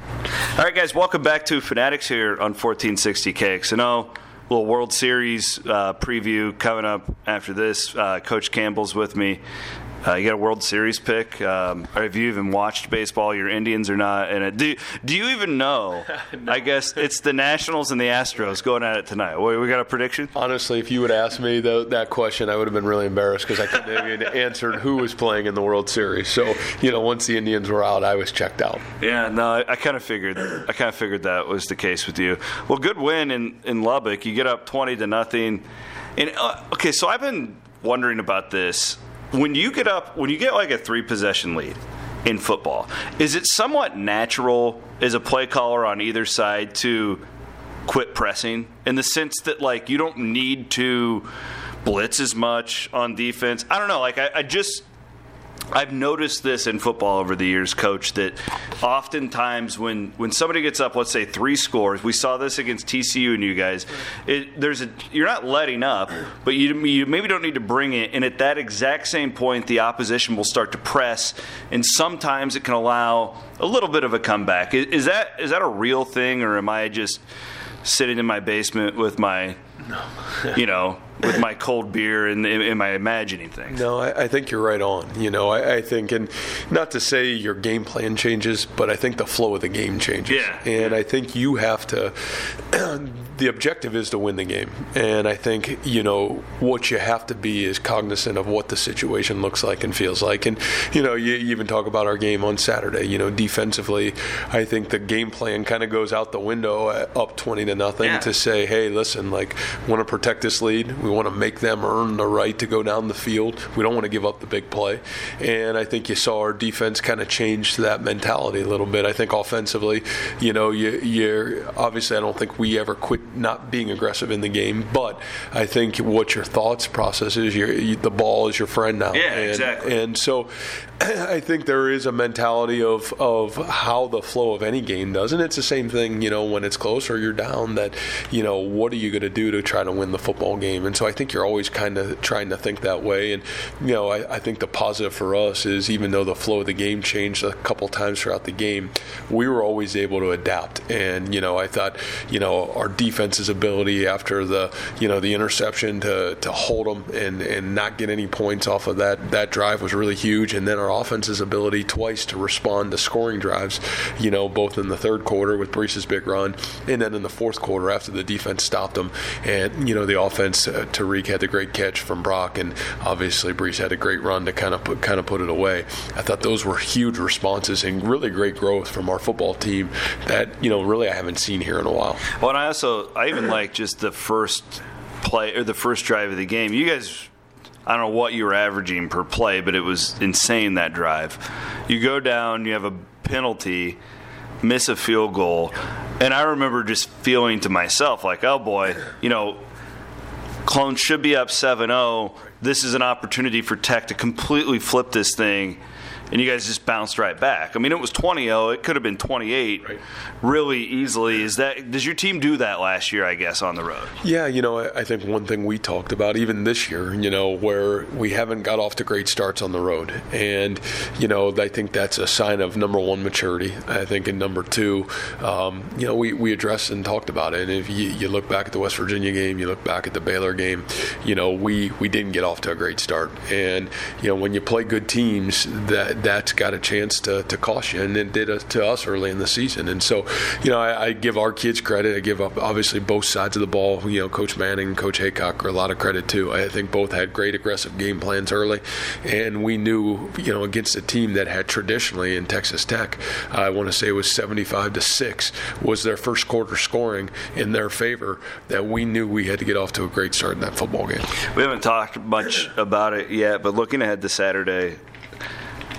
All right, guys, welcome back to Fanatics here on 1460 KX. I know little World Series uh, preview coming up after this. Uh, Coach Campbell's with me. Uh, you got a World Series pick. Um, have you even watched baseball? Your Indians are not in it. Do, do you even know? no. I guess it's the Nationals and the Astros going at it tonight. We got a prediction? Honestly, if you would ask me the, that question, I would have been really embarrassed because I couldn't have even answered who was playing in the World Series. So, you know, once the Indians were out, I was checked out. Yeah, no, I, I kind of figured. I kind of figured that was the case with you. Well, good win in, in Lubbock. You get up twenty to nothing. And uh, okay, so I've been wondering about this when you get up, when you get like a three possession lead in football, is it somewhat natural as a play caller on either side to quit pressing in the sense that like you don't need to blitz as much on defense? I don't know. Like I, I just I've noticed this in football over the years, Coach, that oftentimes when when somebody gets up, let's say three scores, we saw this against TCU and you guys. It, there's a you're not letting up, but you, you maybe don't need to bring it. And at that exact same point, the opposition will start to press, and sometimes it can allow a little bit of a comeback. Is, is that is that a real thing, or am I just sitting in my basement with my, you know, with my cold beer and am I imagining things? No, I, I think you're right on. You know, I, I, think, and not to say your game plan changes, but I think the flow of the game changes. Yeah. And I think you have to. the objective is to win the game, and I think you know what you have to be is cognizant of what the situation looks like and feels like. And you know, you, you even talk about our game on Saturday. You know, defensively, I think the game plan kind of goes out the window uh, up twenty to nothing yeah. to say, hey, listen, like, want to protect this lead. We we want to make them earn the right to go down the field. We don't want to give up the big play. And I think you saw our defense kind of change to that mentality a little bit. I think offensively, you know, you, you're obviously I don't think we ever quit not being aggressive in the game, but I think what your thoughts process is, you, the ball is your friend now. Yeah, and, exactly. And so I think there is a mentality of of how the flow of any game does, and it's the same thing. You know, when it's close or you're down, that you know what are you going to do to try to win the football game? And so I think you're always kind of trying to think that way. And you know, I, I, think the positive for us is even though the flow of the game changed a couple times throughout the game, we were always able to adapt. And you know, I thought you know our defense's ability after the you know the interception to to hold them and and not get any points off of that that drive was really huge. And then our offense's ability twice to respond to scoring drives, you know, both in the third quarter with Breece's big run, and then in the fourth quarter after the defense stopped them. And you know, the offense. Uh, Uh, Tarique had the great catch from Brock, and obviously Breece had a great run to kind of put kind of put it away. I thought those were huge responses and really great growth from our football team that you know really I haven't seen here in a while. Well, and I also I even like just the first play or the first drive of the game. You guys I don't know what you were averaging per play, but it was insane that drive. You go down, you have a penalty, miss a field goal, and I remember just feeling to myself like, oh boy, you know, Clone should be up 7 0. This is an opportunity for Tech to completely flip this thing and you guys just bounced right back. I mean, it was 20-0. It could have been 28 right. really easily. Is that does your team do that last year, I guess, on the road? Yeah, you know, I think one thing we talked about even this year, you know, where we haven't got off to great starts on the road. And, you know, I think that's a sign of number one, maturity. I think and number two, um, you know, we, we addressed and talked about it. And if you, you look back at the West Virginia game, you look back at the Baylor game, you know, we, we didn't get off to a great start. And, you know, when you play good teams, that that's got a chance to, to cost you, and it did uh, to us early in the season. And so, you know, I, I give our kids credit. I give up obviously both sides of the ball. You know, Coach Manning and Coach Heacock, are a lot of credit too. I think both had great aggressive game plans early, and we knew, you know, against a team that had traditionally in Texas Tech, I want to say it was 75 to six was their first quarter scoring in their favor. That we knew we had to get off to a great start in that football game. We haven't talked much about it yet, but looking ahead to Saturday,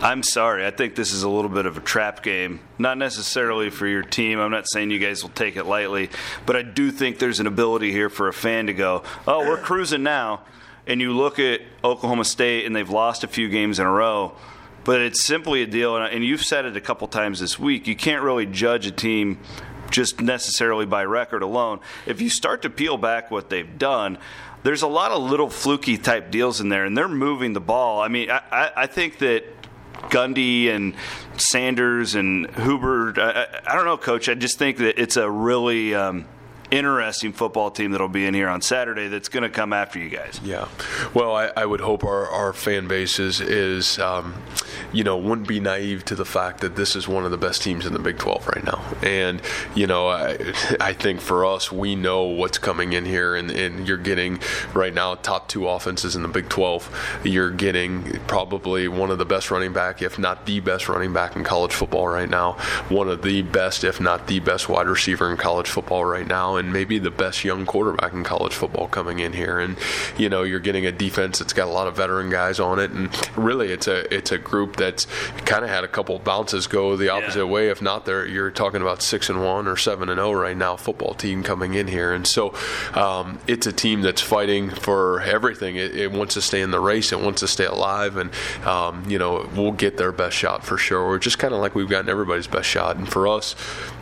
I'm sorry. I think this is a little bit of a trap game. Not necessarily for your team. I'm not saying you guys will take it lightly, but I do think there's an ability here for a fan to go, "Oh, we're cruising now." And you look at Oklahoma State, and they've lost a few games in a row. But it's simply a deal, and you've said it a couple times this week. You can't really judge a team just necessarily by record alone. If you start to peel back what they've done, there's a lot of little fluky type deals in there, and they're moving the ball. I mean, I, I think that Gundy and Sanders and Hubbard. I, I, don't know, Coach. I just think that it's a really um, interesting football team that'll be in here on Saturday that's going to come after you guys. Yeah. Well, I, I would hope our, our fan base is, is um, you know, wouldn't be naive to the fact that this is one of the best teams in the Big 12 right now. And, you know, I, I think for us, we know what's coming in here, and, and you're getting right now top two offenses in the Big 12. You're getting probably one of the best running back, if not the best running back in college football right now, one of the best, if not the best wide receiver in college football right now and maybe the best young quarterback in college football coming in here. And you know, you're getting a defense that's got a lot of veteran guys on it, and really, it's a it's a group that's kind of had a couple bounces go the opposite yeah. way. If not, there you're talking about six and one or seven and zero oh right now. Football team coming in here, and so um, it's a team that's fighting for everything. It, it, wants to stay in the race. It wants to stay alive, and um, you know, we'll get their best shot for sure. We're just kind of like we've gotten everybody's best shot, and for us,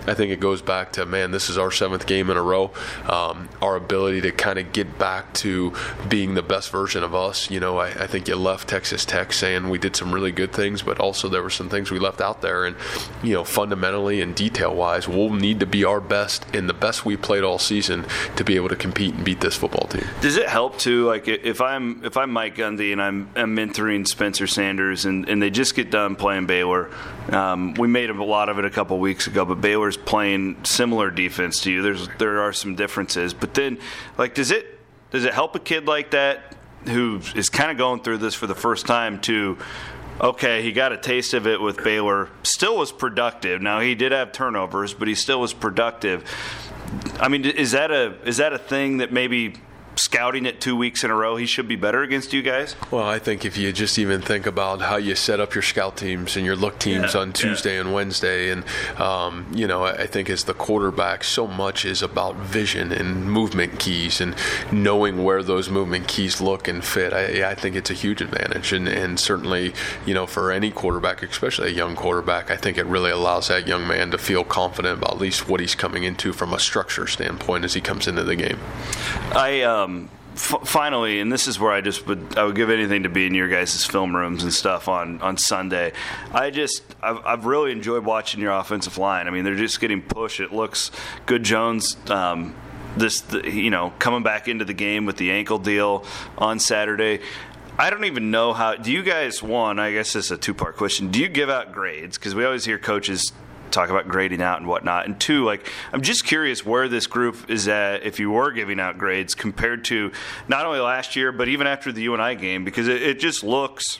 I think it goes back to man, this is our seventh game in a row. Um, our ability to kind of get back to being the best version of us. You know, I, I, think you left Texas Tech saying we did some really good things, but also there were some things we left out there. And you know, fundamentally and detail wise, we'll need to be our best in the best we played all season to be able to compete and beat this football team. Does it help too? Like if I'm if I'm Mike Gundy and I'm, I'm mentoring Spencer Sanders and, and they just get done playing Baylor. Um, we made a lot of it a couple weeks ago, but Baylor's playing similar defense to you. There's there are some differences, but then like does it does it help a kid like that who is kind of going through this for the first time to okay, he got a taste of it with Baylor, still was productive. Now he did have turnovers, but he still was productive. I mean, is that a is that a thing that maybe scouting it two weeks in a row, he should be better against you guys? Well, I think if you just even think about how you set up your scout teams and your look teams yeah, on Tuesday yeah. and Wednesday, and um, you know, I think as the quarterback, so much is about vision and movement keys and knowing where those movement keys look and fit. I, I think it's a huge advantage, and, and certainly, you know, for any quarterback, especially a young quarterback, I think it really allows that young man to feel confident about at least what he's coming into from a structure standpoint as he comes into the game. I um, f- finally, and this is where I just would I would give anything to be in your guys' film rooms and stuff on on Sunday. I just I've, I've really enjoyed watching your offensive line. I mean, they're just getting pushed. It looks good. Jones. Um, this, you know, coming back into the game with the ankle deal on Saturday. I don't even know how. Do you guys, one, I guess this is a two part question. Do you give out grades? Because we always hear coaches talk about grading out and whatnot. And two, like I'm just curious where this group is at if you were giving out grades compared to not only last year but even after the UNI game because it, it just looks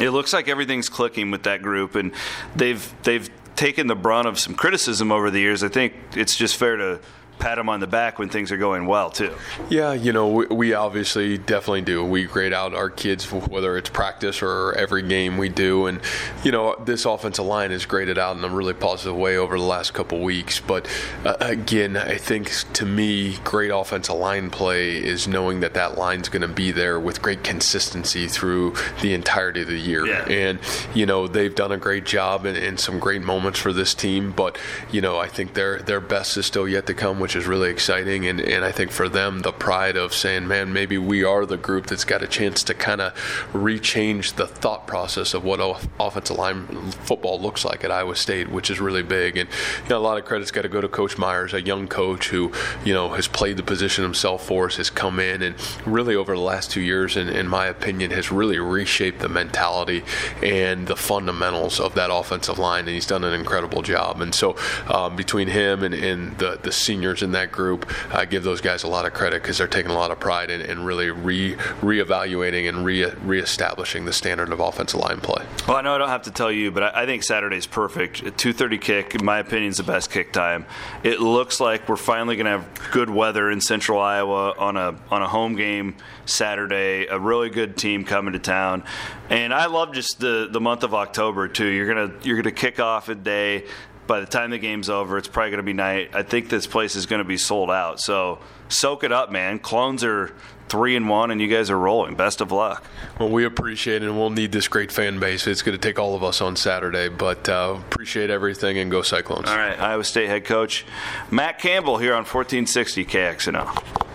it looks like everything's clicking with that group and they've they've taken the brunt of some criticism over the years. I think it's just fair to pat them on the back when things are going well too. Yeah, you know, we, we, obviously definitely do. We grade out our kids whether it's practice or every game we do, and you know, this offensive line is graded out in a really positive way over the last couple weeks. But uh, again, I think to me, great offensive line play is knowing that that line's going to be there with great consistency through the entirety of the year. Yeah. And you know, they've done a great job in, in some great moments for this team, but you know, I think their their best is still yet to come which is really exciting. And, and I think for them, the pride of saying, man, maybe we are the group that's got a chance to kind of rechange the thought process of what offensive line football looks like at Iowa State, which is really big. And you know, a lot of credit's got to go to Coach Myers, a young coach who you know has played the position himself for us, has come in and really over the last two years, in, in my opinion, has really reshaped the mentality and the fundamentals of that offensive line, and he's done an incredible job. And so um, between him and, and the the senior in that group. I give those guys a lot of credit because they're taking a lot of pride in, in really re reevaluating and re reestablishing the standard of offensive line play. Well, I know I don't have to tell you, but I, I think Saturday's perfect. A 2:30 kick, in my opinion, is the best kick time. It looks like we're finally going to have good weather in Central Iowa on a on a home game Saturday. A really good team coming to town, and I love just the the month of October too. You're gonna you're gonna kick off a day. By the time the game's over, it's probably going to be night. I think this place is going to be sold out. So soak it up, man. Clones are three and one, and you guys are rolling. Best of luck. Well, we appreciate it, and we'll need this great fan base. It's going to take all of us on Saturday, but uh, appreciate everything and go Cyclones. All right, Iowa State head coach Matt Campbell here on 1460 KXNO.